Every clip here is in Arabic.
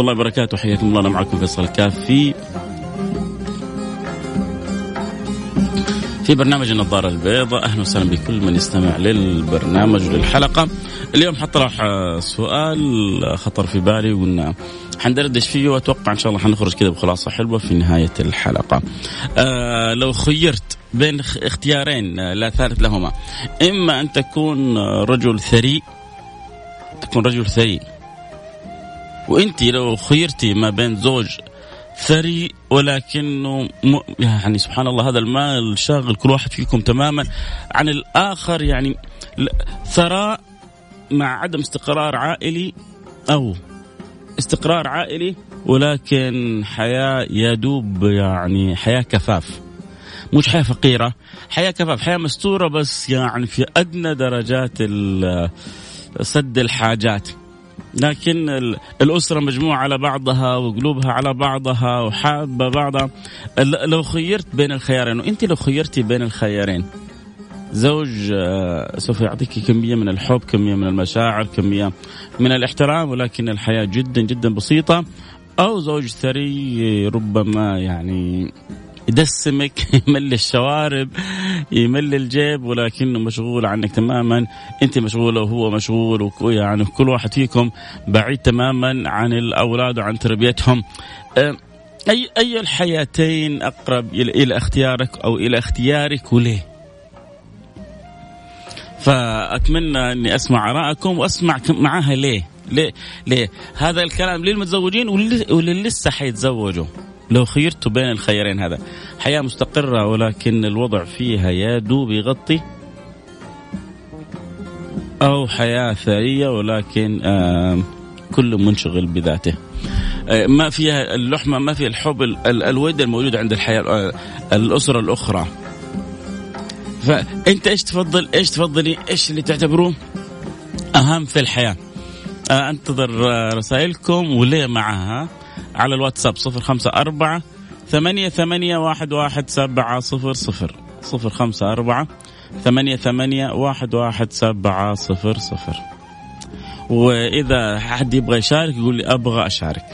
الله وبركاته. حياكم الله. أنا معكم فيصل الكاف في برنامج النظارة البيضاء. أهلا وسهلا بكل من يستمع للبرنامج وللحلقة اليوم حطرح سؤال خطر في بالي وقلنا حندردش فيه وأتوقع إن شاء الله حنخرج كذا بخلاصة حلوة في نهاية الحلقة. آه لو خيرت بين اختيارين لا ثالث لهما. إما أن تكون رجل ثري تكون رجل ثري. وانت لو خيرتي ما بين زوج ثري ولكنه م... يعني سبحان الله هذا المال شاغل كل واحد فيكم تماما. عن الآخر يعني ثراء مع عدم استقرار عائلي أو استقرار عائلي ولكن حياة يدوب يعني حياة كفاف. مش حياة فقيرة حياة كفاف حياة مستورة بس يعني في أدنى درجات سد الحاجات. لكن الأسرة مجموعة على بعضها وقلوبها على بعضها وحابة بعضها. لو خيرت بين الخيارين وأنت لو خيرتي بين الخيارين زوج سوف يعطيك كمية من الحب كمية من المشاعر كمية من الاحترام ولكن الحياة جدا جدا بسيطة. أو زوج ثري ربما يعني يدسمك يملي الشوارب يملي الجيب ولكنه مشغول عنك تماما أنت مشغولة وهو مشغول يعني كل واحد فيكم بعيد تماما عن الأولاد وعن تربيتهم أي أي الحياتين أقرب إلى اختيارك أو إلى اختيارك وليه؟ فأتمنى أني أسمع آرائكم وأسمع معاها ليه؟ ليه؟ ليه؟ هذا الكلام للمتزوجين واللي لسه حيتزوجوا. لو خيرت بين الخيارين هذا. حياة مستقرة ولكن الوضع فيها يا دوب يغطي أو حياة ثرية ولكن آه كل منشغل بذاته. آه ما فيها اللحمة ما فيها الحب الود الموجود عند الحياة الأسرة الأخرى. فأنت إيش تفضل؟ إيش تفضلي؟ إيش اللي تعتبروه أهم في الحياة؟ آه أنتظر رسائلكم وليه معها؟ على الواتساب صفر خمسة أربعة ثمانية ثمانية واحد واحد سبعة صفر صفر. صفر خمسة أربعة ثمانية ثمانية واحد واحد سبعة صفر صفر. وإذا حد يبغى يشارك يقول لي أبغى أشارك.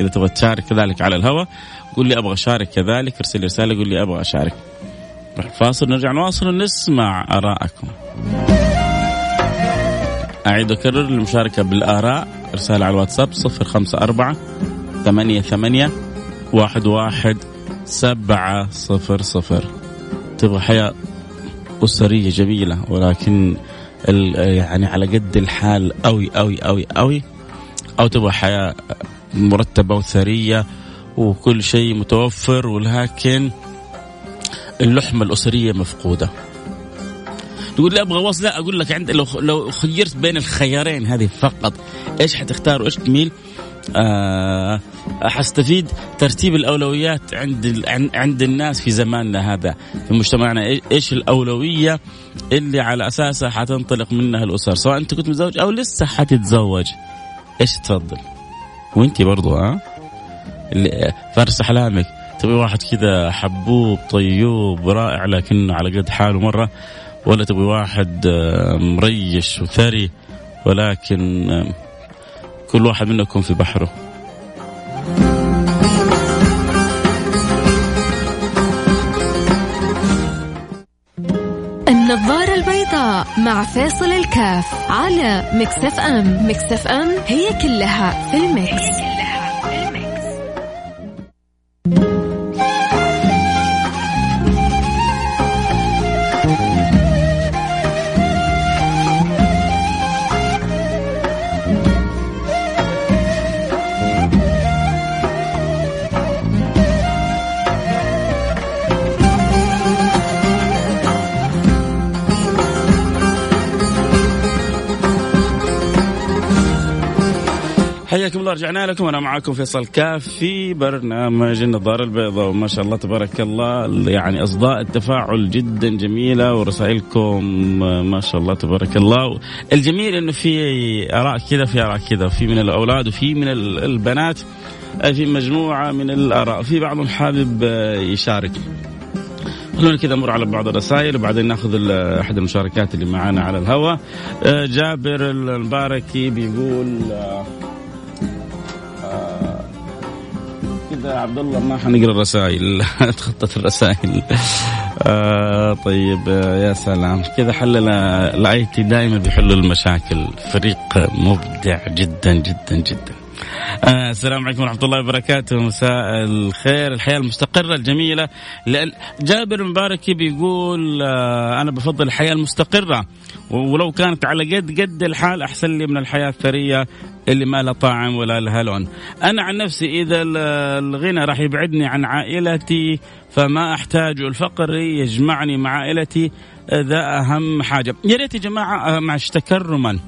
إذا تبغى تشارك كذلك على الهواء قول لي أبغى أشارك كذلك ارسل رسالة قول لي أبغى أشارك. نروح فاصل نرجع نواصل ونسمع آراءكم. أعيد أكرر المشاركة بالآراء رسالة على الواتساب صفر خمسة أربعة ثمانية ثمانية واحد واحد سبعة صفر صفر. تبغى حياة أسرية جميلة ولكن يعني على قد الحال أوي أوي أوي أوي. أو تبغى حياة مرتبة وثرية وكل شيء متوفر ولكن اللحمة الأسرية مفقودة. تقول لي أبغى وصل لا أقول لك عند لو لو خيرت بين الخيارين هذه فقط إيش حتختار وإيش تميل؟ آه حستفيد ترتيب الأولويات عند عند الناس في زماننا هذا في مجتمعنا. إيش الأولوية اللي على أساسها حتنطلق منها الأسر؟ سواء أنت كنت متزوج أو لسه حتتزوج. إيش تفضل؟ وأنت برضو ها؟ فارس احلامك تبي واحد كذا حبوب طيوب رائع لكنه على قد حاله مرة ولا تبغي واحد مريش وثري ولكن كل واحد منكم في بحره. النظارة البيضاء مع فاصل الكاف على مكسف أم. مكسف أم هي كلها في المكس, رجعنا لكم أنا معكم فيصل كاف في برنامج النظارة البيضاء. وما شاء الله تبارك الله يعني أصداء التفاعل جدا جميلة ورسائلكم ما شاء الله تبارك الله. الجميل إنه في آراء كذا في آراء كذا في من الأولاد وفي من البنات في مجموعة من الآراء. في بعضهم حابب يشارك. خلونا كذا نمر على بعض الرسائل وبعدين ناخذ أحد المشاركات اللي معانا على الهواء. جابر المباركي بيقول كذا عبد الله ما حنقرأ الرسائل. تخطت الرسائل. آه طيب يا سلام. كذا حل الآي تي دائما بيحلوا المشاكل. فريق مبدع جدا جدا جدا. آه السلام عليكم ورحمة الله وبركاته. مساء الخير. الحياة المستقرة الجميلة. لأن جابر المباركي بيقول آه أنا بفضل الحياة المستقرة. ولو كانت على قد قد الحال أحسن لي من الحياة الثرية اللي ما لها طعم ولا لها لون. أنا عن نفسي إذا الغنى راح يبعدني عن عائلتي فما أحتاج الفقر يجمعني مع عائلتي. ذا أهم حاجة. يا ريت يا جماعة معش تكرما.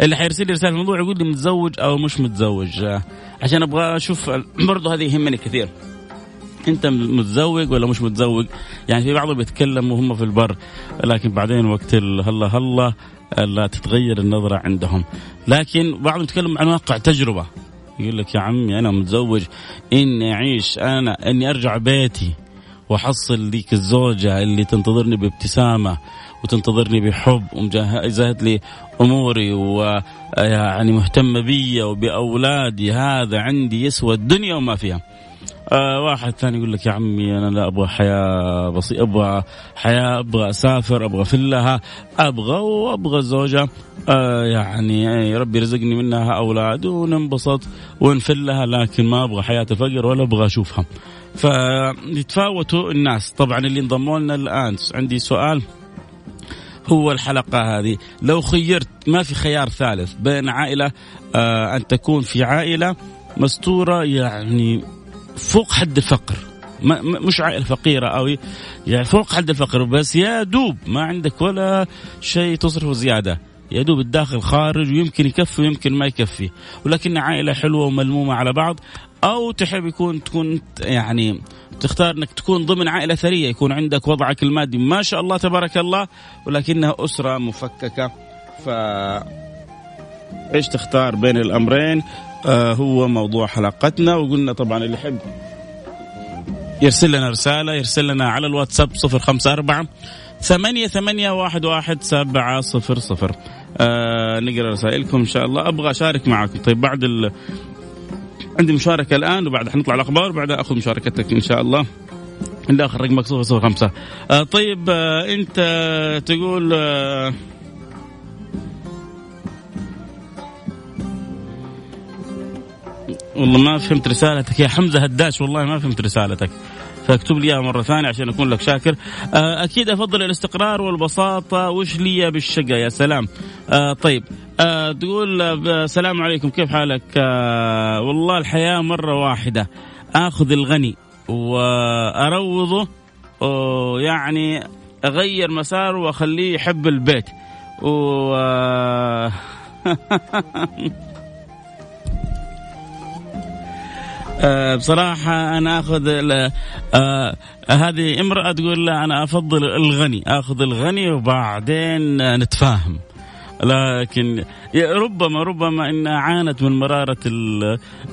اللي حيرسل لي رسالة الموضوع يقول لي متزوج أو مش متزوج. عشان أبغى أشوف برضه هذه يهمني كثير. أنت متزوج ولا مش متزوج؟ يعني في بعضهم بيتكلم وهم في البر لكن بعدين وقت هلا هلا لا تتغير النظرة عندهم. لكن بعضهم يتكلم عن واقع تجربة. يقول لك يا عمي أنا متزوج إني أعيش أنا إني أرجع بيتي. واحصل ذيك الزوجة اللي تنتظرني بابتسامة وتنتظرني بحب ومجهزت لي أموري ويعني مهتمه بي وبأولادي هذا عندي يسوى الدنيا وما فيها. آه واحد ثاني يقول لك يا عمي أنا لا أبغى حياة بسيطه أبغى حياة أبغى أسافر أبغى فلها أبغى وأبغى زوجة آه يعني ربي رزقني منها أولاد وننبسط ونفلها لكن ما أبغى حياة فقر ولا أبغى أشوفها. فيتفاوتوا الناس. طبعا اللي انضموا لنا الآن عندي سؤال. هو الحلقة هذه. لو خيرت ما في خيار ثالث بين عائلة آه أن تكون في عائلة مستورة يعني فوق حد الفقر. مش عائلة فقيرة أو يعني فوق حد الفقر بس يا دوب ما عندك ولا شيء تصرفه زيادة. يا دوب الداخل خارج ويمكن يكفي ويمكن ما يكفي. ولكن عائلة حلوة وملمومة على بعض. أو تحب يكون تكون يعني تختار إنك تكون ضمن عائلة ثرية يكون عندك وضعك المادي. ما شاء الله تبارك الله ولكنها أسرة مفككة. ف إيش تختار بين الأمرين؟ آه هو موضوع حلقتنا وقلنا طبعا اللي يحب يرسل لنا رسالة يرسل لنا على الواتساب 054 ثمانية ثمانية واحد واحد سبعة صفر صفر. آه نقرأ رسائلكم إن شاء الله. أبغى أشارك معكم طيب بعد. عندي مشاركة الآن وبعد حنطلع الأخبار وبعدها أخذ مشاركتك إن شاء الله. اللي آخر رقمك صفر صفر خمسة. آه طيب آه أنت تقول آه والله ما فهمت رسالتك يا حمزة هداش والله ما فهمت رسالتك. فاكتب لي إياها مرة ثانية عشان أكون لك شاكر. آه، أكيد أفضل الاستقرار والبساطة. وش لي بالشقة يا سلام؟ آه طيب. آه تقول السلام عليكم. كيف حالك؟ والله الحياة مرة واحدة. آخذ الغني وأروضه يعني أغير مساره وأخليه يحب البيت. و آه، بصراحة أنا أخذ آه هذه امرأة تقول لا أنا أفضل الغني أخذ الغني وبعدين نتفاهم لكن ربما ربما إنها عانت من مرارة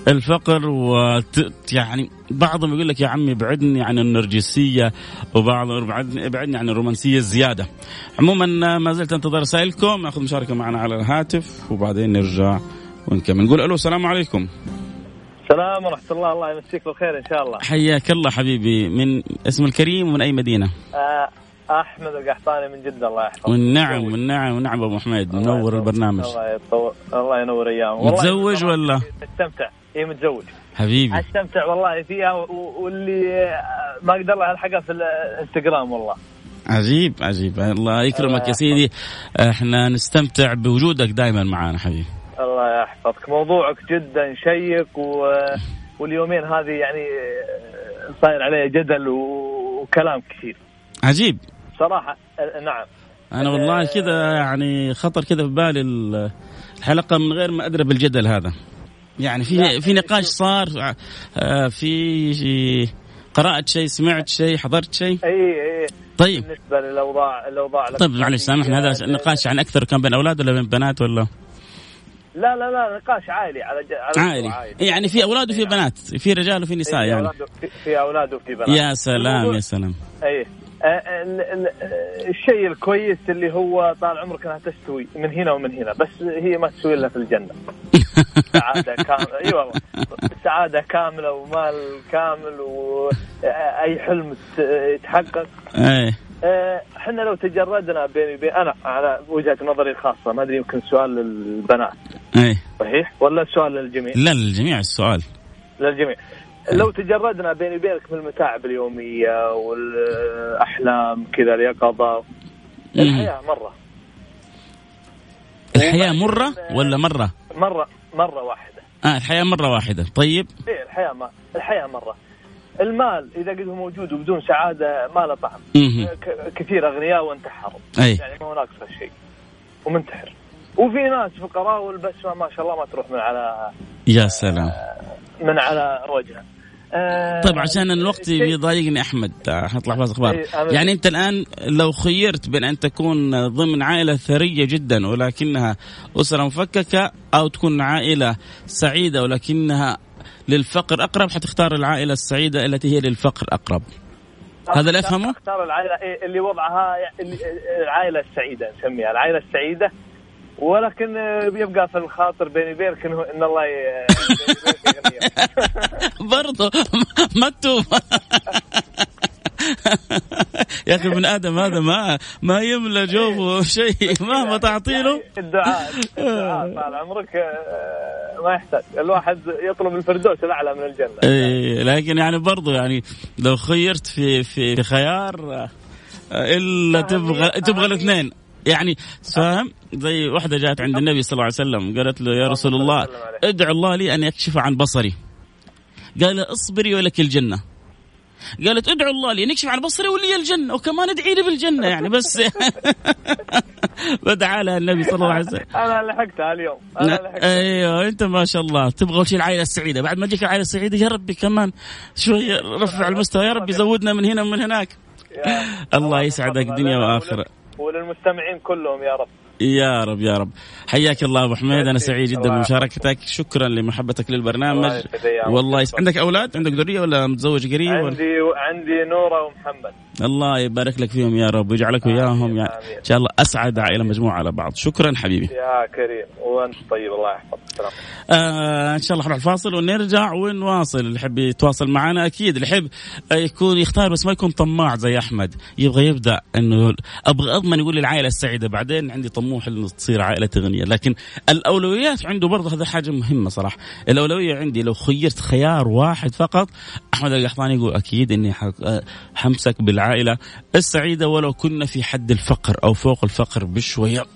الفقر ويعني بعضهم يقول لك يا عمي ابعدني عن النرجسية وبعضهم ابعدني عن الرومانسية الزيادة. عموما ما زلت أنتظر رسائلكم ناخذ مشاركة معنا على الهاتف وبعدين نرجع ونكمل نقول ألو السلام عليكم. السلام ورحمة الله. الله يمسيك بالخير إن شاء الله. حياك الله حبيبي. من اسم الكريم ومن أي مدينة؟ آه أحمد القحطاني من جدة الله يحفظك. والنعم والنعم والنعم أبو محمد. منور البرنامج. الله يطول الله ينور أيامك متزوج ولا؟ استمتع إيه متزوج. حبيبي. أستمتع والله فيها واللي ما أقدر له الحقها في الانستغرام والله. عجيب عجيب. الله يكرمك يا سيدي. إحنا نستمتع بوجودك دائما معنا حبيبي. الله يحفظك. موضوعك جدا شيق و... واليومين هذه يعني صاير عليه جدل وكلام كثير. عجيب. صراحة نعم. أنا والله كذا يعني خطر كذا في بالي الحلقة من غير ما أدري بالجدل هذا. يعني في في نقاش صار آه، في قرأت شيء سمعت شيء حضرت شيء. إي إي. طيب. بالنسبة للاوضاع الأوضاع طيب معلش سامحني هذا نقاش عن أكثر كان بين أولاد ولا بين بنات ولا؟ لا لا لا نقاش عائلي على, ج... على عائلي. عائلي. يعني في أولاد وفي بنات في رجال وفي نساء يعني. في أولاد وفي بنات. يا سلام يا سلام. اي الشيء الكويس اللي هو طال عمرك أنها تستوي من هنا ومن هنا بس هي ما تسوي إلا في الجنة. سعادة كامله إي والله. سعادة كاملة ومال كامل واي حلم يتحقق إيه. إحنا لو تجردنا بيني وبين أنا على وجهة نظري الخاصة ما أدري يمكن سؤال للبنات. إيه صحيح؟ ولا السؤال للجميع؟ لا للجميع السؤال. للجميع. لو تجردنا بيني وبينك من المتاعب اليومية والأحلام كذا اليقظه الحياة مرة. الحياة مرة ولا مرة؟ مره مرة واحدة. آه الحياة مرة واحدة. طيب. إيه الحياة ما الحياة مرة. المال إذا قد موجود وبدون سعادة ما له طعم. كثير أغنياء وانتحروا. يعني ما هو ناقص شيء ومنتحر. وفي ناس فقراء والبسمه ما شاء الله ما تروح من على يا سلام. من على وجهه آه طيب عشان الوقت بيضايقني أحمد حطلع فاز أخبار يعني أنت الآن لو خيرت بين ان تكون ضمن عائلة ثرية جدا ولكنها أسرة مفككة أو تكون عائلة سعيدة ولكنها للفقر أقرب؟ حتختار العائلة السعيدة التي هي للفقر أقرب. هذا اللي أفهمه؟ أختار العائلة اللي وضعها العائلة السعيدة نسميها العائلة السعيدة. ولكن بيبقى في الخاطر بيني وبينك إنه إن الله برضه مكتوب. يا أخي ابن آدم هذا ما ما يملى جوفه شيء مهما تعطي له الدعاء الدعاء طال عمرك آه، ما يحتاج. الواحد يطلب الفردوس الأعلى من الجنة. اي لكن يعني برضه يعني لو خيرت في في خيار آه، إلا تبغى تبغى الاثنين. يعني فاهم؟ زي واحدة جاءت عند النبي صلى الله عليه وسلم قالت له يا رسول الله ادعو الله لي أن يكشف عن بصري. قال اصبري ولك الجنة. قالت ادعو الله لي نكشف عن بصري ولي الجنة وكمان ادعي لي بالجنة يعني بس بدعا لها النبي صلى الله عليه وسلم. أنا لحقتها اليوم أنا لحقتها. أيوه أنت ما شاء الله. تبغى شيء العائلة السعيدة. بعد ما تجيك العائلة السعيدة يا ربي كمان شوية رفع المستوى يا ربي زودنا من هنا ومن هناك. الله يسعدك دنيا وآخرة. وللمستمعين كلهم يا رب. يا رب يا رب. حياك الله أبو حميد أنا سعيد جدا بمشاركتك. شكرا لمحبتك للبرنامج. والله يس... عندك أولاد؟ عندك ذرية ولا متزوج قريب؟ عندي. عندي نورة ومحمد. الله يبارك لك فيهم يا رب ويجعلك وياهم يعني إن شاء الله أسعد عائله مجموعة على بعض. شكرا حبيبي. يا كريم وأنت طيب الله يحفظك. آه إن شاء الله نروح الفاصل ونرجع ونواصل. اللي يحب يتواصل معنا أكيد اللي يحب يكون يختار بس ما يكون طماع زي أحمد يبغى يبدأ إنه أبغى أضمن يقول العائله السعيدة بعدين عندي طموح إنه تصير عائلة غنيه لكن الأولويات عنده برضه هذا حاجة مهمة صراحة. الأولوية عندي لو خيرت خيار واحد فقط أحمد القحطاني يقول أكيد إني حمسك بالعائله السعيدة ولو كنا في حد الفقر أو فوق الفقر بشوية.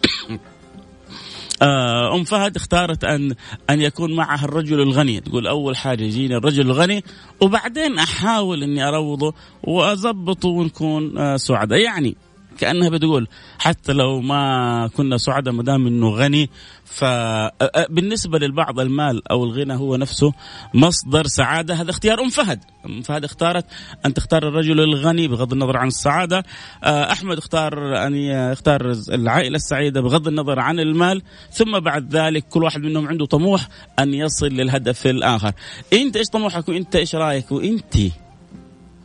أم فهد اختارت ان أن يكون معها الرجل الغني. تقول أول حاجة يجيني الرجل الغني وبعدين أحاول إني أروضه واظبطه ونكون سعداء. يعني كأنها بتقول حتى لو ما كنا سعداء ما دام إنه غني فبالنسبه للبعض المال أو الغنى هو نفسه مصدر سعادة. هذا اختيار أم فهد. أم فهد اختارت أن تختار الرجل الغني بغض النظر عن السعادة. أحمد اختار أن يختار العائلة السعيدة بغض النظر عن المال. ثم بعد ذلك كل واحد منهم عنده طموح أن يصل للهدف الآخر. إنت إيش طموحك وإنت إيش رأيك؟ وإنت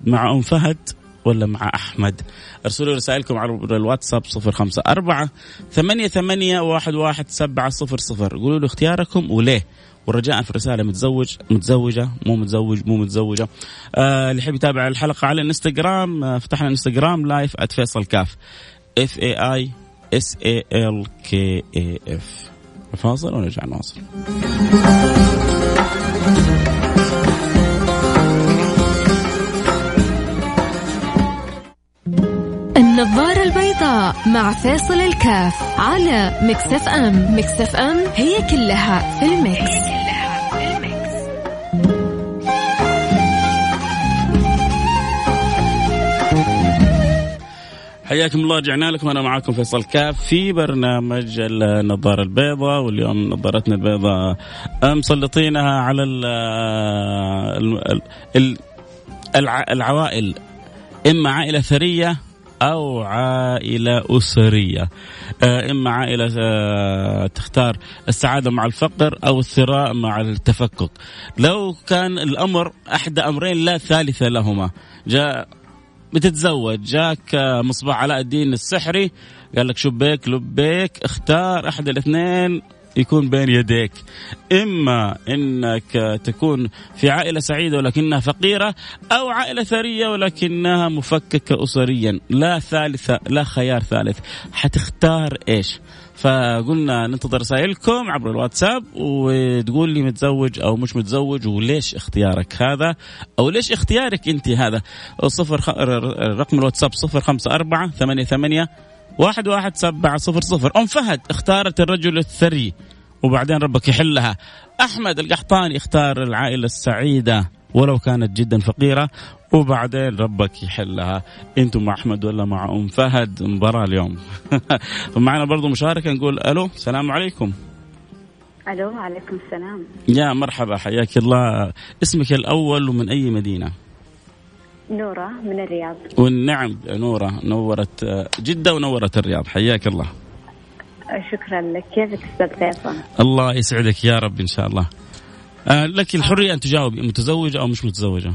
مع أم فهد؟ ولا مع أحمد؟ ارسلوا رسائلكم على الواتساب صفر خمسة أربعة ثمانية ثمانية واحد واحد سبعة صفر صفر. قولوا له اختياركم وليه؟ ورجاء في الرسالة متزوج متزوجة مو متزوج مو متزوجة. آه اللي يحب يتابع الحلقة على الإنستغرام آه فتحنا الإنستغرام لايف @فيصل كاف. اف اي اي اس اي ال كي اي اف فاصل ونرجع نواصل. النظارة البيضاء مع فاصل الكاف على مكسف أم. مكسف أم هي كلها في المكس, هي كلها في المكس. حياكم الله رجعنا لكم. أنا معاكم فيصل كاف في برنامج النظارة البيضاء واليوم نظارتنا البيضاء مسلطينها على العوائل إما عائلة ثرية أو عائلة أسرية. آه، إما عائلة آه، تختار السعادة مع الفقر أو الثراء مع التفكك. لو كان الأمر أحد أمرين لا ثالث لهما. جاء بتتزوج جاك مصباح علاء الدين السحري. قال لك شبيك لبيك اختار أحد الاثنين يكون بين يديك. إما إنك تكون في عائلة سعيدة ولكنها فقيرة أو عائلة ثرية ولكنها مفككة اسريا. لا ثالثه لا خيار ثالث. حتختار إيش؟ فقلنا ننتظر رسائلكم عبر الواتساب وتقول لي متزوج أو مش متزوج وليش اختيارك هذا؟ أو ليش اختيارك أنت هذا؟ صفر خ... رقم الواتساب صفر خمسة أربعة ثمانية ثمانية واحد واحد سبعة صفر صفر. أم فهد اختارت الرجل الثري وبعدين ربك يحلها. أحمد القحطاني اختار العائلة السعيدة ولو كانت جدا فقيرة وبعدين ربك يحلها. أنتم مع أحمد ولا مع أم فهد؟ مباراة اليوم. معنا برضو مشاركة نقول ألو السلام عليكم. ألو عليكم السلام. يا مرحبا حياك الله. اسمك الأول ومن أي مدينة؟ نورة من الرياض. والنعم نورة نورت جدة ونورت الرياض. حياك الله. شكرا لك. كيفك أستاذ فيصل؟ الله يسعدك يا رب إن شاء الله. آه لك الحرية أن تجاوبي متزوجة أو مش متزوجة؟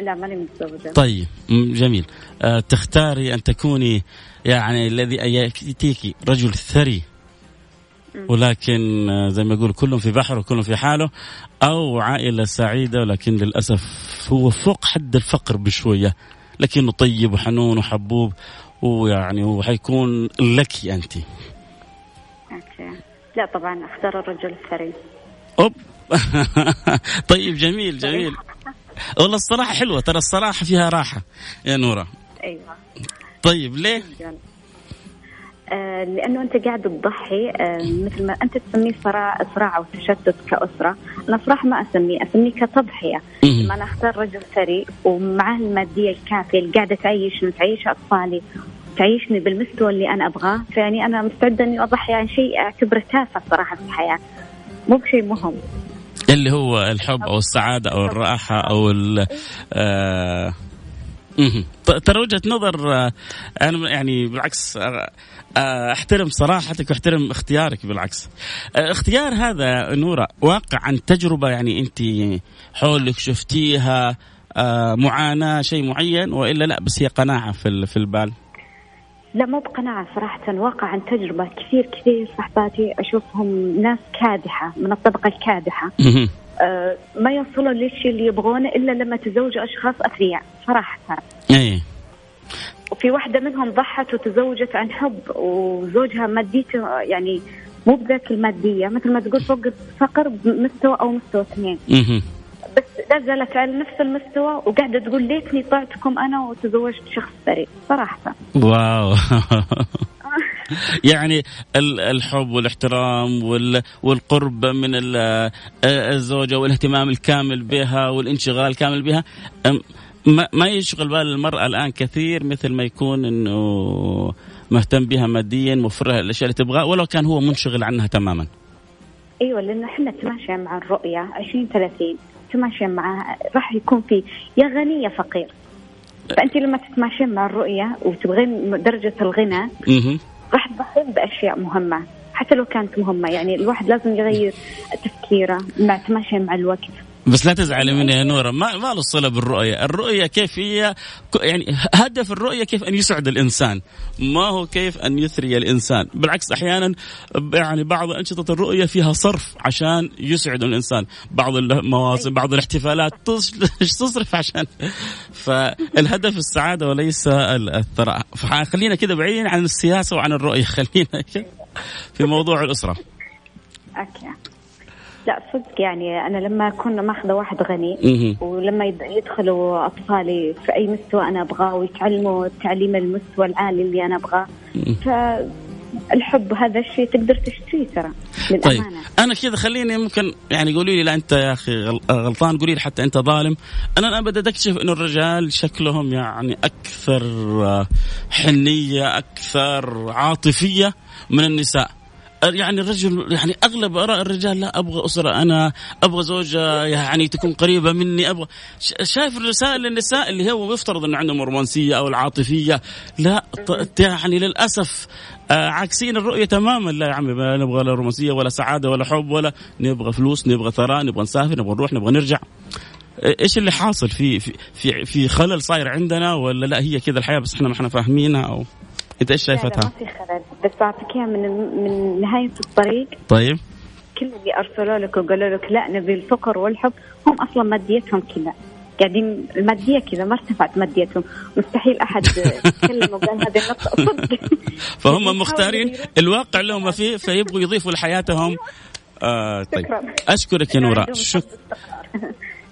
لا ماني متزوجة. طيب جميل. آه تختاري أن تكوني يعني الذي يأتيك رجل ثري. ولكن آه، زي ما يقول كلهم في بحر وكلهم في حاله أو عائلة سعيدة ولكن للأسف هو فوق حد الفقر بشوية. لكنه طيب وحنون وحبوب ويعني وحيكون لك أنت. okay. لا طبعا اختار الرجل الثري أوب. طيب جميل جميل. والله الصراحة حلوة ترى الصراحة فيها راحة. يا نورة. أيوة. طيب ليه؟ آه لأنه أنت قاعد تضحي آه مثل ما أنت تسميه صراع صراع أو تشتت كأسرة، أنا صراحة ما أسميه، أسميه كتضحية، لما أنا أختار رجل ثري ومعاه المادية الكافية اللي قاعدة تعيشني تعيش أطفالي تعيشني بالمستوى اللي أنا أبغاه، فيعني أنا مستعدة إني أضحي عن شيء اعتبره تافه صراحة في الحياة. مو بشيء مهم. اللي هو الحب أو السعادة أو الراحة أو ال آه ترى وجهة نظر أنا يعني بالعكس احترم صراحتك واحترم اختيارك بالعكس. اختيار هذا نورة واقع عن تجربة يعني انت حولك شفتيها معاناة شيء معين وإلا لا بس هي قناعة في في البال؟ لا مو بقناعة صراحة واقع عن تجربة. كثير كثير صحباتي أشوفهم ناس كادحة من الطبقة الكادحة. آه ما يوصلوا للشيء اللي يبغونه إلا لما تزوجوا أشخاص أثرياء صراحة. أي وفي واحدة منهم ضحت وتزوجت عن حب وزوجها ماديته يعني مو بذاك المادية مثل ما تقول فوق الفقر بمستوى أو مستوى اثنين. بس لا زالت على نفس المستوى وقاعدة تقول ليتني طعتكم أنا وتزوجت شخص ثري صراحة. واو. يعني الحب والاحترام والقرب من الزوجة والاهتمام الكامل بها والانشغال الكامل بها ما يشغل بال المرأة الآن كثير مثل ما يكون إنه مهتم بها ماديا موفرها الاشياء اللي تبغاها ولو كان هو منشغل عنها تماما. أيوه لأن إحنا تماشى مع الرؤية 20 30 تتماشين معاه راح يكون في يا غني يا فقير. فأنت لما تتماشين مع الرؤية وتبغين درجة الغنى راح تضحين بأشياء مهمة. حتى لو كانت مهمة يعني الواحد لازم يغير تفكيره مع تماشين مع الوقت. بس لا تزعلي مني يا نورة. ما ما له صلة بالرؤية. الرؤية كيف هي؟ يعني هدف الرؤية كيف أن يسعد الإنسان. ما هو كيف أن يثري الإنسان. بالعكس أحيانا يعني بعض أنشطة الرؤية فيها صرف عشان يسعد الإنسان. بعض المواسم بعض الاحتفالات تصرف عشان. فالهدف السعادة وليس الثراء. فخلينا كده بعيدين عن السياسة وعن الرؤية. خلينا في موضوع الأسرة. أوكي. لا صدق يعني أنا لما أكون ماخذة واحد غني ولما يدخلوا اطفالي في أي مستوى أنا أبغاه ويتعلموا التعليم المستوى العالي اللي أنا أبغاه ف الحب هذا الشيء تقدر تشتريه ترى طيب أنا كذا خليني ممكن يعني قولي لي لا أنت يا أخي غلطان قولي لي حتى أنت ظالم. أنا الآن بدأت أكتشف إنه الرجال شكلهم يعني أكثر حنية أكثر عاطفية من النساء. يعني الرجل يعني أغلب آراء الرجال لا أبغى أسرة أنا أبغى زوجة يعني تكون قريبة مني أبغى. شايف الرسائل للنساء اللي هو يفترض انه عندهم الرومانسيه أو العاطفية؟ لا يعني للأسف آه، عاكسين الرؤية تماما. لا يا عمي ما نبغى لا رومانسية ولا سعادة ولا حب ولا نبغى فلوس نبغى ثراء نبغى نسافر نبغى نروح نبغى نرجع. إيش اللي حاصل في في في, في خلل صاير عندنا ولا لا؟ هي كذا الحياة بس إحنا ما إحنا فاهمينها أو إنت إيش شايفتها؟ ما في خلل. بس بعطيك إياها من من نهاية الطريق. طيب. كل اللي أرسلوا لك وقالوا لك لا نبي الفقر والحب هم أصلا ماديتهم كذا. قاعدين المادية كذا ما ارتفعت ماديتهم. مستحيل أحد يتكلم وقال هذه النقطة. صدق. فهم مختارين الواقع اللي هم فيه فيبغوا يضيفوا لحياتهم. آه طيب. أشكرك يا نورا شك...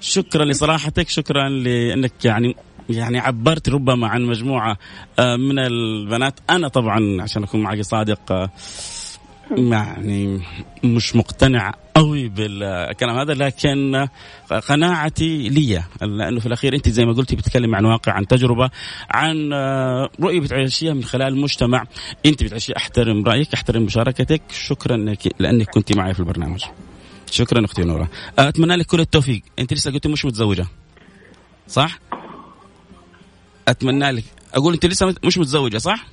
شكرا لصراحتك شكرا لأنك يعني يعني عبرت ربما عن مجموعة آه، من البنات. أنا طبعا عشان أكون معك صادق آه، يعني مش مقتنع قوي بالكلام هذا لكن قناعتي لي لأنه في الأخير أنت زي ما قلتي بتتكلم عن واقع عن تجربة عن آه، رؤية بتعيشيها من خلال المجتمع. أنت بتعيشي أحترم رأيك أحترم مشاركتك. شكرا لك لأنك كنت معي في البرنامج. شكرا أختي نورة. أتمنى لك كل التوفيق. أنت لسه قلتي مش متزوجة صح؟ أتمنى لك. أقول أنت لسه مش متزوجة صح؟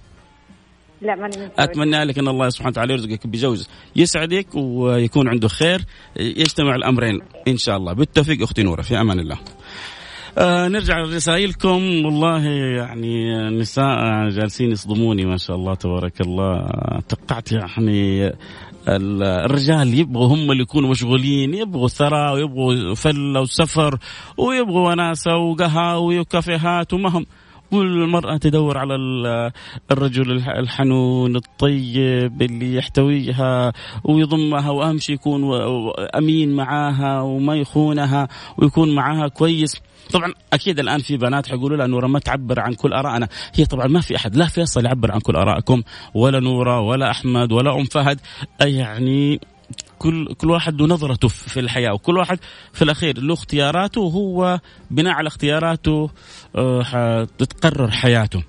لا ماني متزوجة. أتمنى لك أن الله سبحانه وتعالى يرزقك بجوز يسعدك ويكون عنده خير. يجتمع الأمرين إن شاء الله. بالتوفيق أختي نورة في أمان الله. آه نرجع لرسائلكم. والله يعني النساء جالسين يصدموني ما شاء الله تبارك الله. توقعت يعني الرجال يبغوا هم اللي يكونوا مشغولين يبغوا ثراء ويبغوا فلة وسفر ويبغوا وناسة وقهاوي وكافيهات وما هم. والمرأة تدور على الرجل الحنون الطيب اللي يحتويها ويضمها وأهم شيء يكون أمين معاها وما يخونها ويكون معاها كويس. طبعا أكيد الآن في بنات حيقولوا لها نورة ما تعبر عن كل آرائنا. هي طبعا ما في أحد لا فيصل يعبر عن كل آرائكم ولا نورة ولا أحمد ولا أم فهد. يعني كل كل واحد له نظرته في الحياة وكل واحد في الأخير له اختياراته وهو بناء على اختياراته آه، تتقرر حياته.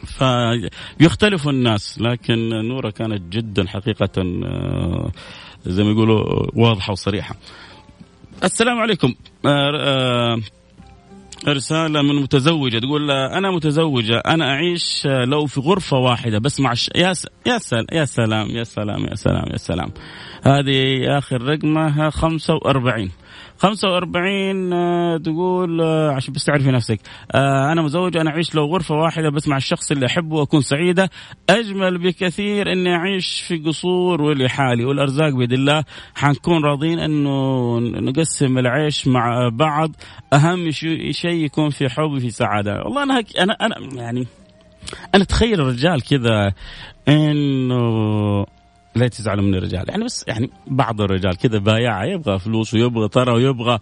فيختلف الناس لكن نورة كانت جدا حقيقة آه، زي ما يقولوا واضحة وصريحة. السلام عليكم. آه، رسالة من متزوجة تقول أنا متزوجة أنا أعيش لو في غرفة واحدة بس مع الش... يا س... يا سلام يا سلام يا سلام يا سلام يا سلام. هذه آخر رقمها 45 45 آه، تقول آه، عشان بس تعرفي نفسك. آه، أنا مزوجة أنا أعيش لو غرفة واحدة بس مع الشخص اللي أحبه وأكون سعيدة. أجمل بكثير إني أعيش في قصور ولحالي. والأرزاق بيد الله حنكون راضين إنه نقسم العيش مع بعض. أهم شيء يكون في حب في سعادة. والله أنا أنا أنا يعني أنا أتخيل الرجال كذا إنه لا تزعلوا من الرجال. يعني بس يعني بعض الرجال كذا بايعة يبغى فلوس ويبغى ترى ويبغى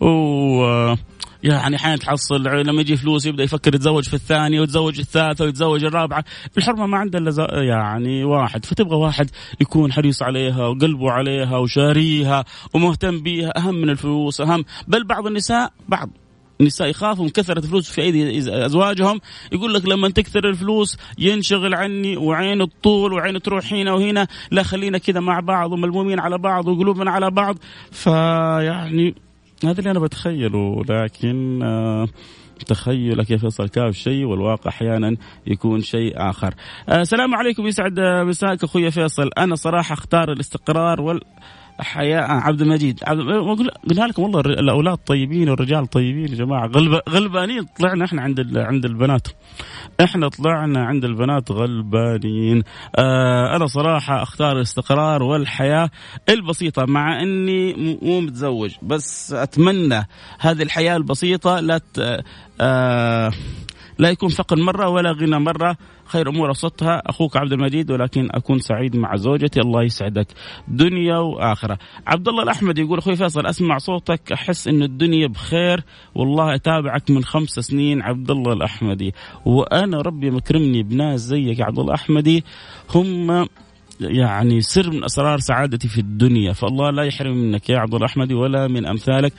و يعني أحيانا تحصل لما يجي فلوس يبدأ يفكر يتزوج في الثانية ويتزوج الثالثة ويتزوج الرابعة، الحرمه ما عندها إلا يعني واحد، فتبغى واحد يكون حريص عليها وقلبه عليها وشاريها ومهتم بيها. أهم من الفلوس أهم، بل بعض النساء بعض. النساء يخافوا من كثرة الفلوس في أيدي أزواجهم. يقول لك لما تكثر الفلوس ينشغل عني وعين الطول وعين تروح هنا وهنا. لا خلينا كذا مع بعض وملمومين على بعض وقلوبنا على بعض. فيعني هذا اللي أنا بتخيله. لكن آه تخيلك يا فيصل كاف شيء والواقع أحيانا يكون شيء آخر. السلام آه عليكم يسعد مساك أخوي فيصل، أنا صراحة أختار الاستقرار وال حياء عبد المجيد. عبد قلنا لكم والله الأولاد طيبين والرجال طيبين يا جماعة. غلب غلبانين. طلعنا إحنا عند عند البنات. إحنا طلعنا عند البنات غلبانين. آه أنا صراحة أختار الاستقرار والحياة البسيطة مع إني مو متزوج. بس أتمنى هذه الحياة البسيطة لا آه لا يكون فقر مرة ولا غنى مرة. خير أمور أوسطها. أخوك عبد المجيد ولكن أكون سعيد مع زوجتي. الله يسعدك. دنيا وآخرة. عبد الله الأحمد يقول أخوي فيصل أسمع صوتك. أحس إن الدنيا بخير. والله أتابعك من خمس سنين. عبد الله الأحمدي. وأنا ربي مكرمني بناس زيك يا عبد الله الأحمدي. هم يعني سر من أسرار سعادتي في الدنيا. فالله لا يحرم منك يا عبد الله احمدي ولا من أمثالك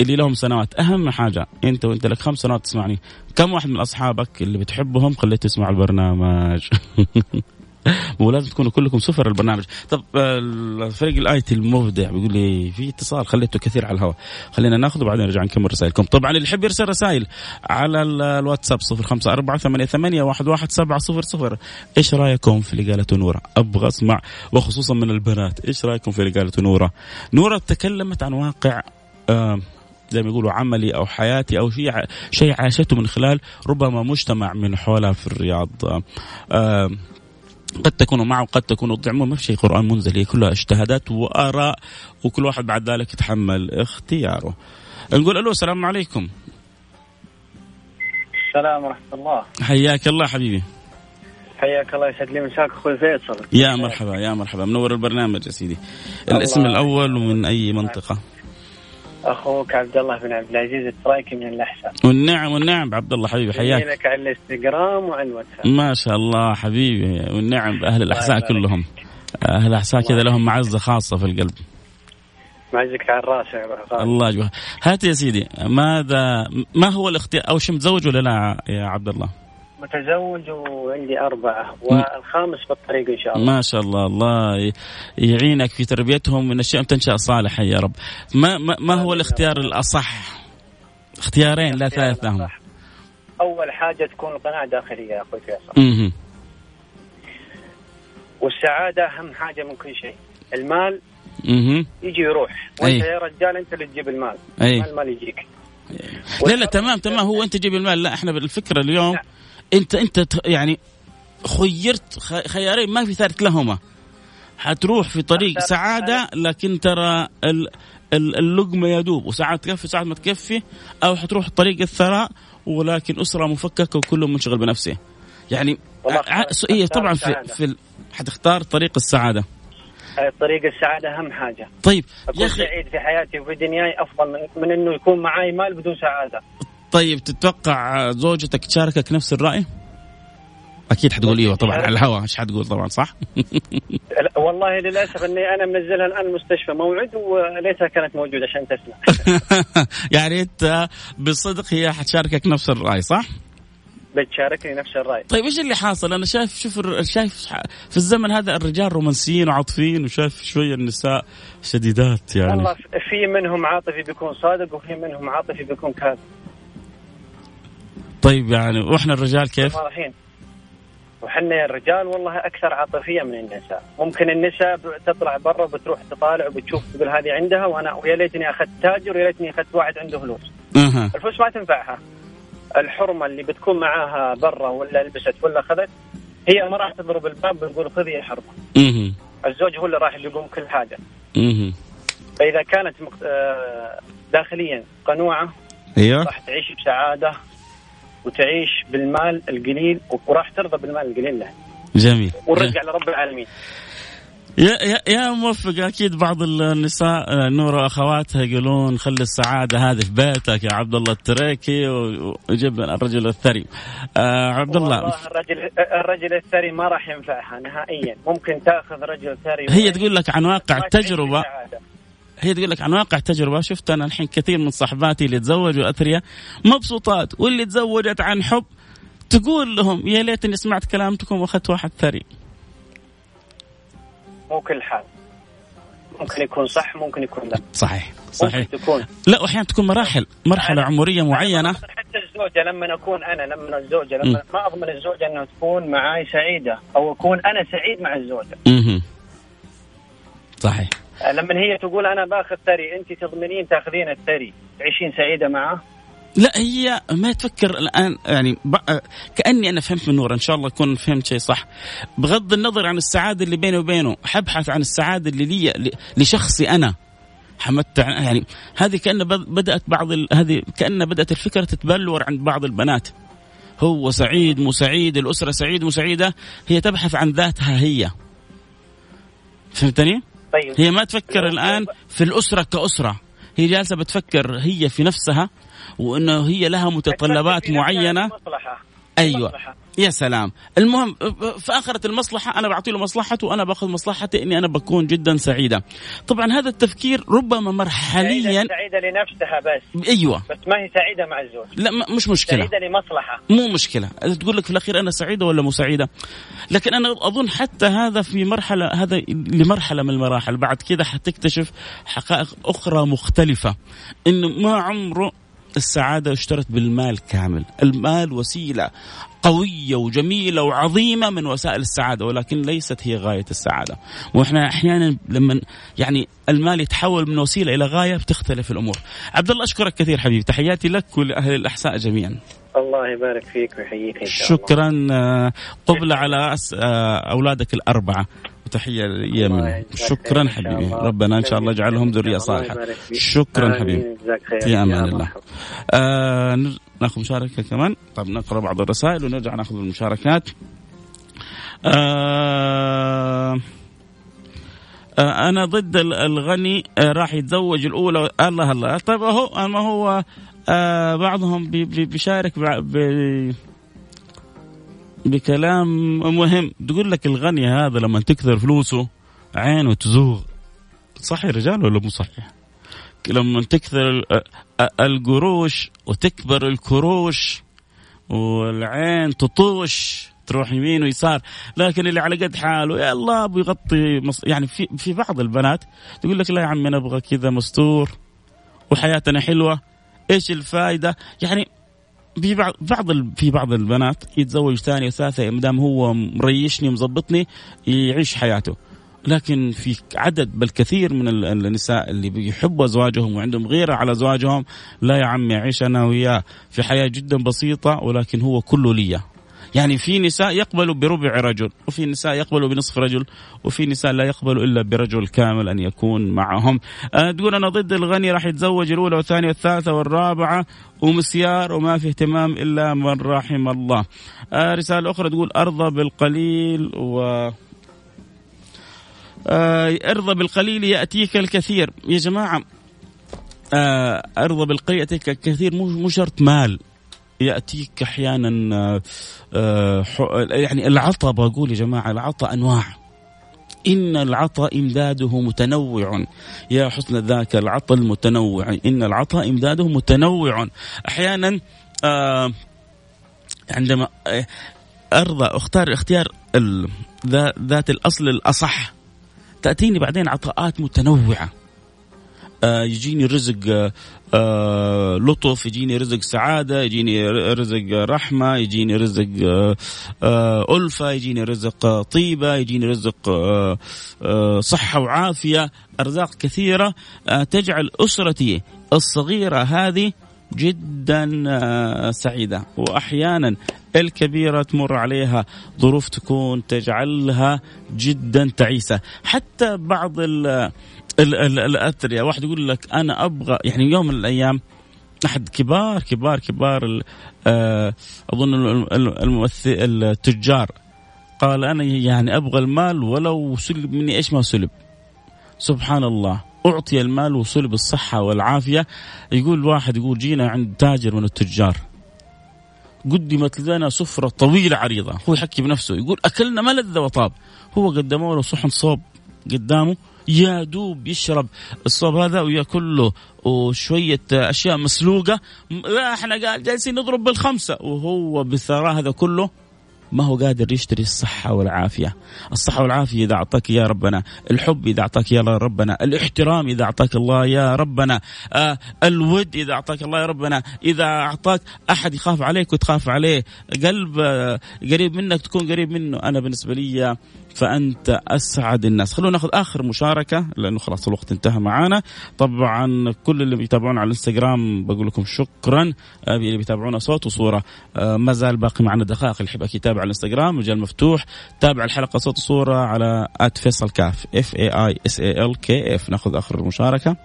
اللي لهم سنوات. أهم حاجة أنت وأنت لك خمس سنوات تسمعني. كم واحد من أصحابك اللي بتحبهم خليته يسمع البرنامج؟ ولازم تكونوا كلكم سفر البرنامج. طب الفريق الايتي المبدع بيقول لي في اتصال خليته كثير على الهواء. خلينا ناخذ وبعدين نرجع نكمل رسائلكم. طبعا اللي يحب يرسل رسائل على الواتساب صفر خمسة أربعة ثمانية, ثمانية واحد, واحد سبعة صفر صفر. إيش رأيكم في اللي قالته نورة؟ أبغى أسمع وخصوصا من البنات إيش رأيكم في اللي قالته نورة؟ نورة تكلمت عن واقع آه زي ما يقولوا عملي أو حياتي أو شيء شيء عاشته من خلال ربما مجتمع من حولها في الرياض. آه قد تكونوا معه وقد تكونوا ضد ما في شيء قرآن منزل هي كلها اجتهادات وآراء وكل واحد بعد ذلك يتحمل اختياره. نقول ألو السلام عليكم. السلام ورحمة الله. حياك الله حبيبي. حياك الله يسعد لي مساك أخوي فيصل. يا مرحبا يا مرحبا. منور البرنامج يا سيدي. الاسم الأول ومن أي منطقة؟ أخوك عبد الله بن عبد العزيز الترايكي من الاحساء والنعم والنعم. عبد الله حبيبي حياك. لك على الإنستغرام وعلى الواتساب. ما شاء الله حبيبي والنعم. باهل الأحساء كلهم. أهل الأحساء كذا لهم معزة خاصة في القلب. معزك على الرأس الله يجبر هات يا سيدي ماذا ما هو الاختيار أو شو متزوج ولا لا يا عبد الله؟ متزوج وعندي أربعة والخامس في الطريق إن شاء الله. ما شاء الله الله يعينك في تربيتهم من الشيء تنشأ صالحا يا رب. ما, ما, ما هو الاختيار الأصح؟ اختيارين لا ثالث لهم. أول حاجة تكون القناعة داخلية يا أخوي فيصل. والسعادة أهم حاجة من كل شيء. المال أها يجي يروح. وأنت يا رجال أنت اللي تجيب المال. أي. المال يجيك. لا لا تمام تمام هو أنت تجيب المال. لا إحنا بالفكرة اليوم لا. انت انت يعني خيرت خيارين ما في ثالث لهما. حتروح في طريق سعادة لكن ترى اللقمة يدوب وساعات تكفي ساعات ما تكفي أو حتروح طريق الثراء ولكن أسرة مفككة وكل منشغل بنفسه. يعني هي طبعا في, في حتختار طريق السعادة. طريق السعادة أهم حاجة. طيب أكون سعيد في حياتي وفي دنياي أفضل من, من إنه يكون معي مال بدون سعادة. طيب تتوقع زوجتك تشاركك نفس الرأي؟ أكيد حتقول إيوه طبعا على الهواء إيش حتقول طبعا صح؟ والله للأسف إني أنا منزلها الآن المستشفى موعد وليتها كانت موجودة عشان تسمع يعني أنت بصدق هي حتشاركك نفس الرأي صح؟ بتشاركني نفس الرأي طيب إيش اللي حاصل أنا شايف شوف شايف في الزمن هذا الرجال رومانسيين وعاطفيين وشايف شوية النساء شديدات يعني والله في منهم عاطفي بيكون صادق وفي منهم عاطفي بيكون كاذب طيب يعني وإحنا الرجال كيف؟ وحنا يا الرجال والله أكثر عاطفية من النساء، ممكن النساء تطلع برا وبتروح تطالع وبتشوف تقول هذه عندها وأنا ويا ليتني أخذت تاجر ويا ليتني أخذت واحد عنده فلوس. أه. الفلوس ما تنفعها. الحرمة اللي بتكون معاها برا ولا لبست ولا أخذت هي ما راح تضرب الباب وتقول خذي يا حرمة. أه. الزوج هو اللي راح يقوم كل حاجة. أه. فإذا كانت داخليا قنوعة أيوه راح تعيش بسعادة وتعيش بالمال القليل وراح ترضى بالمال القليل له. جميل. ونرجع لرب العالمين. يا يا يا موفق أكيد بعض النساء نور أخواتها يقولون خلي السعادة هذه في بيتك يا عبد الله التريكي وجيب الرجل الثري. آه عبد الله. الرجل الرجل الثري ما راح ينفعها نهائيا. ممكن تأخذ رجل ثري هي تقول لك عن واقع التجربة. هي تقول لك عن واقع تجربة شفت أنا الحين كثير من صحباتي اللي تزوجوا اثرياء مبسوطات واللي تزوجت عن حب تقول لهم يا ليتني سمعت كلامتكم وأخذت واحد ثري. مو كل حال. ممكن يكون صح ممكن يكون لا. صحيح صحيح. تكون لا وأحيانا تكون مراحل مرحلة عمرية معينة. حتى الزوجة لما أكون أنا لما الزوجة لما م. ما أضمن الزوجة إنها تكون معي سعيدة أو أكون أنا سعيد مع الزوجة. أها صحيح. لما هي تقول أنا باخذ ثري أنت تضمنين تاخذين الثري تعيشين سعيدة معه؟ لا هي ما تفكر الآن يعني كأني أنا فهمت من نور إن شاء الله أكون فهمت شيء صح. بغض النظر عن السعادة اللي بيني وبينه حبحث عن السعادة اللي لي لشخصي أنا. حمتع يعني هذه كأن بدأت بعض. هذه كأن بدأت الفكرة تتبلور عند بعض البنات. هو سعيد مو سعيد الأسرة سعيد مو سعيدة هي تبحث عن ذاتها هي. فهمتني؟ طيب. هي ما تفكر الآن في الأسرة كأسرة. هي جالسة بتفكر هي في نفسها وإنه هي لها متطلبات معينة. مصلحة. أيوه. مصلحة. يا سلام. المهم في آخرة المصلحة أنا بعطي له مصلحته وأنا باخذ مصلحتي إني أنا بكون جدا سعيدة. طبعا هذا التفكير ربما مرحليا سعيدة لنفسها بس. أيوة. بس ما هي سعيدة مع الزوج. لا مش مشكلة. سعيدة لمصلحة. مو مشكلة. تقول لك في الأخير أنا سعيدة ولا مو سعيدة؟ لكن أنا أظن حتى هذا في مرحلة هذا لمرحلة من المراحل. بعد كذا حتكتشف حقائق أخرى مختلفة. إنه ما عمره السعادة اشترت بالمال كامل. المال وسيلة قوية وجميلة وعظيمة من وسائل السعادة ولكن ليست هي غاية السعادة. وإحنا أحيانا لما يعني المال يتحول من وسيلة إلى غاية بتختلف الأمور. عبد الله أشكرك كثير حبيبي. تحياتي لك ولأهل الأحساء جميعا. الله يبارك فيك ويحييك إن شاء شكرا. الله. قبل على آه، أولادك الأربعة وتحية ليمن شكرا حبيبي. ربنا إن شاء الله يجعلهم ذرية صالحة. شكرا حبيبي. في أمان الله. آه ناخذ مشاركة كمان. طب نقرأ بعض الرسائل ونرجع ناخذ المشاركات. آه آه أنا ضد الغني آه راح يتزوج الأولى. الله الله. طيب هو ما هو آه بعضهم بيشارك بكلام مهم. تقول لك الغني هذا لما تكثر فلوسه عينه تزوغ. صح يا رجال ولا مو صحيح؟ لما تكثر القروش وتكبر الكروش والعين تطوش تروح يمين ويسار. لكن اللي على قد حاله يا الله بيغطي مص... يعني في في بعض البنات تقول لك لا يا عمي نبغى كذا مستور وحياتنا حلوة إيش الفائده يعني في بعض بعض في بعض البنات يتزوج ثاني وثالثة ما دام هو مريشني ومظبطني يعيش حياته. لكن في عدد بل كثير من النساء اللي بيحبوا أزواجهم وعندهم غيرة على أزواجهم لا يا عمي عيش أنا وياه. في حياة جدا بسيطة ولكن هو كله لي يعني في نساء يقبلوا بربع رجل وفي نساء يقبلوا بنصف رجل وفي نساء لا يقبلوا إلا برجل كامل أن يكون معهم. أه تقول أنا ضد الغني راح يتزوج الأولى والثانية والثالثة والرابعة ومسيار وما في اهتمام إلا من رحم الله. أه رسالة أخرى تقول أرضى بالقليل و آه أرضى بالقليل يأتيك الكثير. يا جماعة آه أرضى بالقليل يأتيك الكثير مو شرط مال. يأتيك أحيانا آه, آه، يعني العطاء بقول يا جماعة العطاء أنواع. إن العطاء إمداده متنوع. يا حسن ذاك العطاء المتنوع. إن العطاء إمداده متنوع. أحيانا آه عندما آه، أرضى أختار اختيار ذات الأصل الأصح. تأتيني بعدين عطاءات متنوعة. يجيني رزق آه آه لطف يجيني رزق سعادة يجيني رزق رحمة يجيني رزق آه آه ألفة يجيني رزق طيبة يجيني رزق آه آه صحة وعافية أرزاق كثيرة آه تجعل أسرتي الصغيرة هذه جدا آه، سعيدة. وأحيانا الكبيرة تمر عليها ظروف تكون تجعلها جدا تعيسة. حتى بعض ال الاثرياء واحد يقول لك أنا أبغى يعني يوم من الأيام أحد كبار كبار كبار آه، أظن الممثل التجار قال أنا يعني أبغى المال ولو سلب مني إيش ما سلب؟ سبحان الله. أعطي المال وسلب الصحة والعافية. يقول واحد يقول جينا عند تاجر من التجار. قدمت لنا سفرة طويلة عريضة. هو يحكي بنفسه. يقول أكلنا ما لذ وطاب. هو قدموا له صحن صوب قدامه. يا دوب يشرب الصوب هذا وياكل له وشوية أشياء مسلوقة. لا إحنا قال جالسين نضرب بالخمسة. وهو بالثراء هذا كله. ما هو قادر يشتري الصحة والعافية. الصحة والعافية إذا أعطاك يا ربنا. الحب إذا أعطاك يا ربنا. الاحترام إذا أعطاك الله يا ربنا. آه الود إذا أعطاك الله يا ربنا. إذا أعطاك أحد يخاف عليك وتخاف عليه. قلب آه قريب منك تكون قريب منه. أنا بالنسبة لي فأنت أسعد الناس. خلونا ناخذ آخر مشاركة لأنه خلاص الوقت انتهى معانا. طبعا كل اللي بيتابعونا على الإنستغرام بقول لكم شكرا. اللي بيتابعونا صوت وصورة. آه، ما زال باقي معنا دقائق اللي يحب يتابع على الإنستغرام مجال مفتوح. تابع الحلقة صوت وصورة على at فيصل كاف. F A I S A L K F ناخذ آخر المشاركة.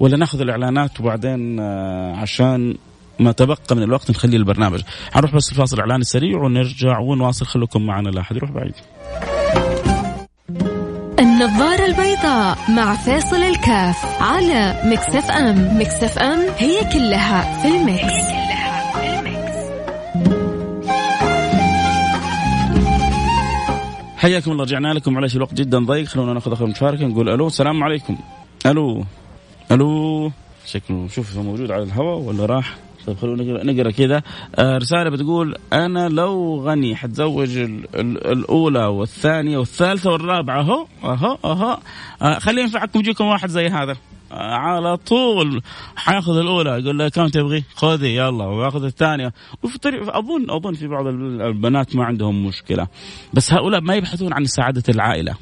ولا ناخذ الإعلانات وبعدين آه، عشان ما تبقى من الوقت نخلي البرنامج. حنروح بس الفاصل الإعلاني السريع ونرجع ونواصل. خليكم معنا لا أحد يروح بعيد. النظارة البيضاء مع فاصل الكاف على Mix FM. Mix FM هي كلها في ال Mix, هي كلها في ال Mix. حياكم الله رجعنا لكم معلش الوقت جدا ضيق. خلونا ناخذ اخر مشاركه نقول ألو السلام عليكم. ألو. ألو. شكله شوف موجود على الهواء ولا راح؟ طيب خلونا نقرا كذا. آه رسالة بتقول أنا لو غني حتزوج ال ال الأولى والثانية والثالثة والرابعة أهو أهو أهو. آه خلي ينفعكم يجيكم واحد زي هذا. آه على طول حياخذ الأولى يقول له كم تبغي؟ خذي يلا. وياخذ الثانية. وفي طريق اظن أظن في بعض البنات ما عندهم مشكلة. بس هؤلاء ما يبحثون عن سعادة العائلة.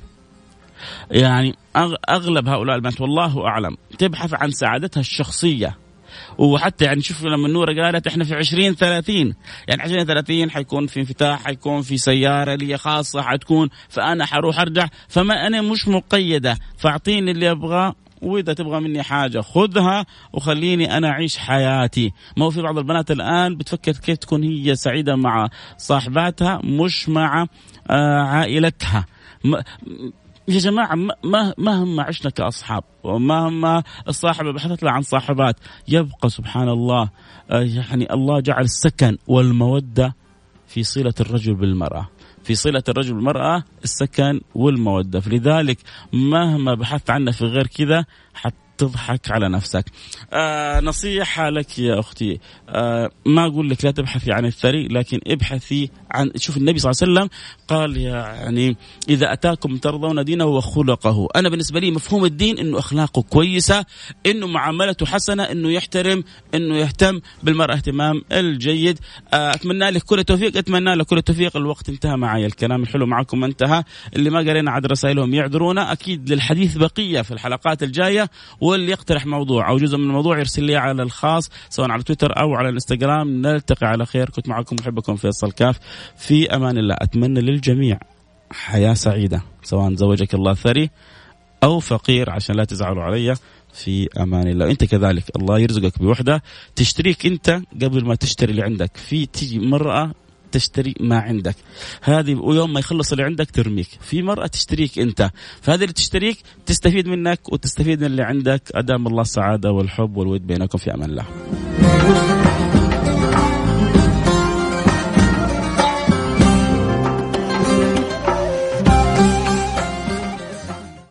يعني أغلب هؤلاء البنات والله أعلم تبحث عن سعادتها الشخصية. وحتى يعني شوف لما نورة قالت إحنا في 20 30 يعني 20 30 حيكون في انفتاح حيكون في سيارة لي خاصة حتكون فأنا حروح أرجع. فما أنا مش مقيدة فأعطيني اللي أبغاه وإذا تبغى مني حاجة خذها وخليني أنا أعيش حياتي. ما هو في بعض البنات الآن بتفكر كيف تكون هي سعيدة مع صاحباتها مش مع آه عائلتها. يا جماعة مهما عشنا كأصحاب ومهما الصاحب بحثت عن صاحبات يبقى سبحان الله آه، يعني الله جعل السكن والمودة في صلة الرجل بالمرأة. في صلة الرجل بالمرأة السكن والمودة. فلذلك مهما بحثت عنه في غير كذا حتى تضحك على نفسك. آه نصيحة لك يا أختي. آه ما أقول لك لا تبحثي عن الثري لكن ابحثي عن شوف النبي صلى الله عليه وسلم قال يعني إذا أتاكم ترضون دينه وخلقه. أنا بالنسبة لي مفهوم الدين أنه أخلاقه كويسة أنه معاملته حسنة أنه يحترم أنه يهتم بالمرأة اهتمام الجيد. آه أتمنى لك كل التوفيق أتمنى لك كل التوفيق. الوقت انتهى معي الكلام الحلو معكم انتهى. اللي ما قرينا عاد رسائلهم يعذرونا. أكيد للحديث بقية في الحلقات الجاية. واللي يقترح موضوع أو جزء من الموضوع يرسل لي على الخاص سواء على تويتر أو على الإنستغرام. نلتقي على خير. كنت معكم محبكم فيصل كاف. في أمان الله. أتمنى للجميع حياة سعيدة سواء زوجك الله ثري أو فقير عشان لا تزعلوا علي. في أمان الله. انت كذلك. الله يرزقك بوحدة. تشتريك أنت قبل ما تشتري اللي عندك. في تيجي مرأة تشتري ما عندك. هذه ويوم ما يخلص اللي عندك ترميك. في مرأة تشتريك أنت. فهذه اللي تشتريك تستفيد منك وتستفيد من اللي عندك. أدام الله السعادة والحب والود بينكم في أمان الله.